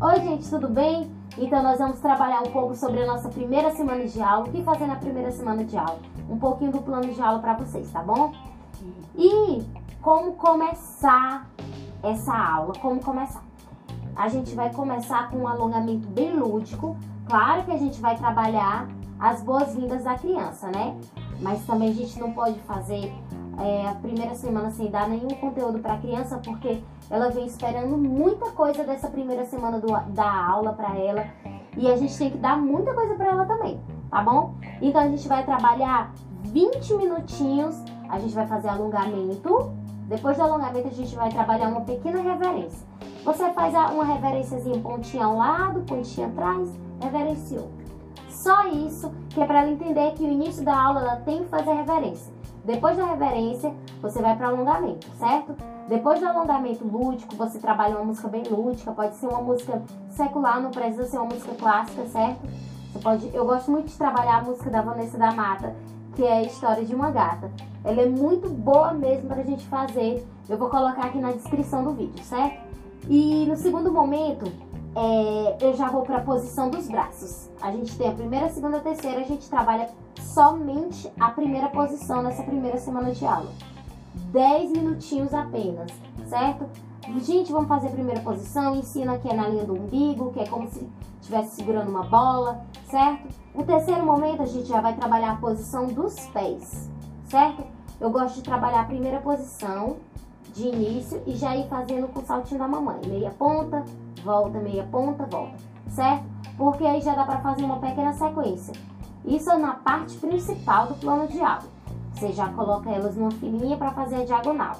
Oi, gente, tudo bem? Então, nós vamos trabalhar um pouco sobre a nossa primeira semana de aula. O que fazer na primeira semana de aula? Um pouquinho do plano de aula para vocês, tá bom? E como começar essa aula? Como começar? A gente vai começar com um alongamento bem lúdico. Claro que a gente vai trabalhar as boas-vindas da criança, né? Mas também a gente não pode fazer é, a primeira semana sem dar nenhum conteúdo para a criança, porque ela vem esperando muita coisa dessa primeira semana do, da aula para ela e a gente tem que dar muita coisa para ela também, tá bom? Então a gente vai trabalhar 20 minutinhos, a gente vai fazer alongamento. Depois do alongamento, a gente vai trabalhar uma pequena reverência. Você faz uma reverênciazinha pontinha ao lado, pontinha atrás, reverenciou. Só isso, que é para ela entender que o início da aula ela tem que fazer reverência. Depois da reverência, você vai para alongamento, certo? Depois do alongamento lúdico, você trabalha uma música bem lúdica, pode ser uma música secular, não precisa ser uma música clássica, certo? Você pode, eu gosto muito de trabalhar a música da Vanessa da Mata, que é a história de uma gata. Ela é muito boa mesmo para a gente fazer. Eu vou colocar aqui na descrição do vídeo, certo? E no segundo momento, é, eu já vou para a posição dos braços. A gente tem a primeira, a segunda, a terceira, a gente trabalha somente a primeira posição nessa primeira semana de aula. 10 minutinhos apenas, certo? Gente, vamos fazer a primeira posição, ensina que é na linha do umbigo, que é como se estivesse segurando uma bola, certo? O terceiro momento a gente já vai trabalhar a posição dos pés, certo? Eu gosto de trabalhar a primeira posição de início e já ir fazendo com o saltinho da mamãe. Meia ponta, volta, meia ponta, volta, certo? Porque aí já dá para fazer uma pequena sequência. Isso é na parte principal do plano de aula. Você já coloca elas numa filinha para fazer a diagonal.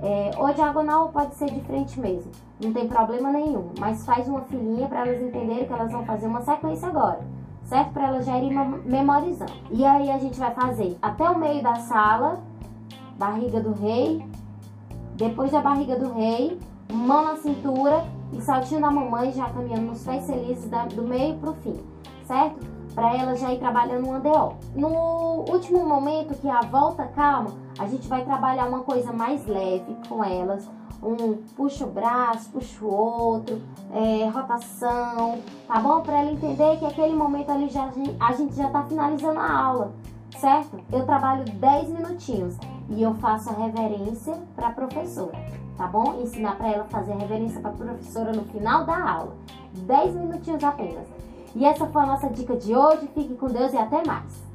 É, ou diagonal pode ser de frente mesmo, não tem problema nenhum. Mas faz uma filinha para elas entenderem que elas vão fazer uma sequência agora, certo? Para elas já irem memorizando. E aí a gente vai fazer até o meio da sala, barriga do rei, depois da barriga do rei, mão na cintura e saltinho da mamãe já caminhando nos pés felizes do meio pro fim, certo? Para ela já ir trabalhando um ADO. No último momento, que é a volta calma, a gente vai trabalhar uma coisa mais leve com elas. Um puxa o braço, puxa o outro, é, rotação, tá bom? Para ela entender que aquele momento ali já, a gente já tá finalizando a aula, certo? Eu trabalho 10 minutinhos e eu faço a reverência para a professora, tá bom? Ensinar para ela fazer a reverência para a professora no final da aula. 10 minutinhos apenas. E essa foi a nossa dica de hoje. Fique com Deus e até mais!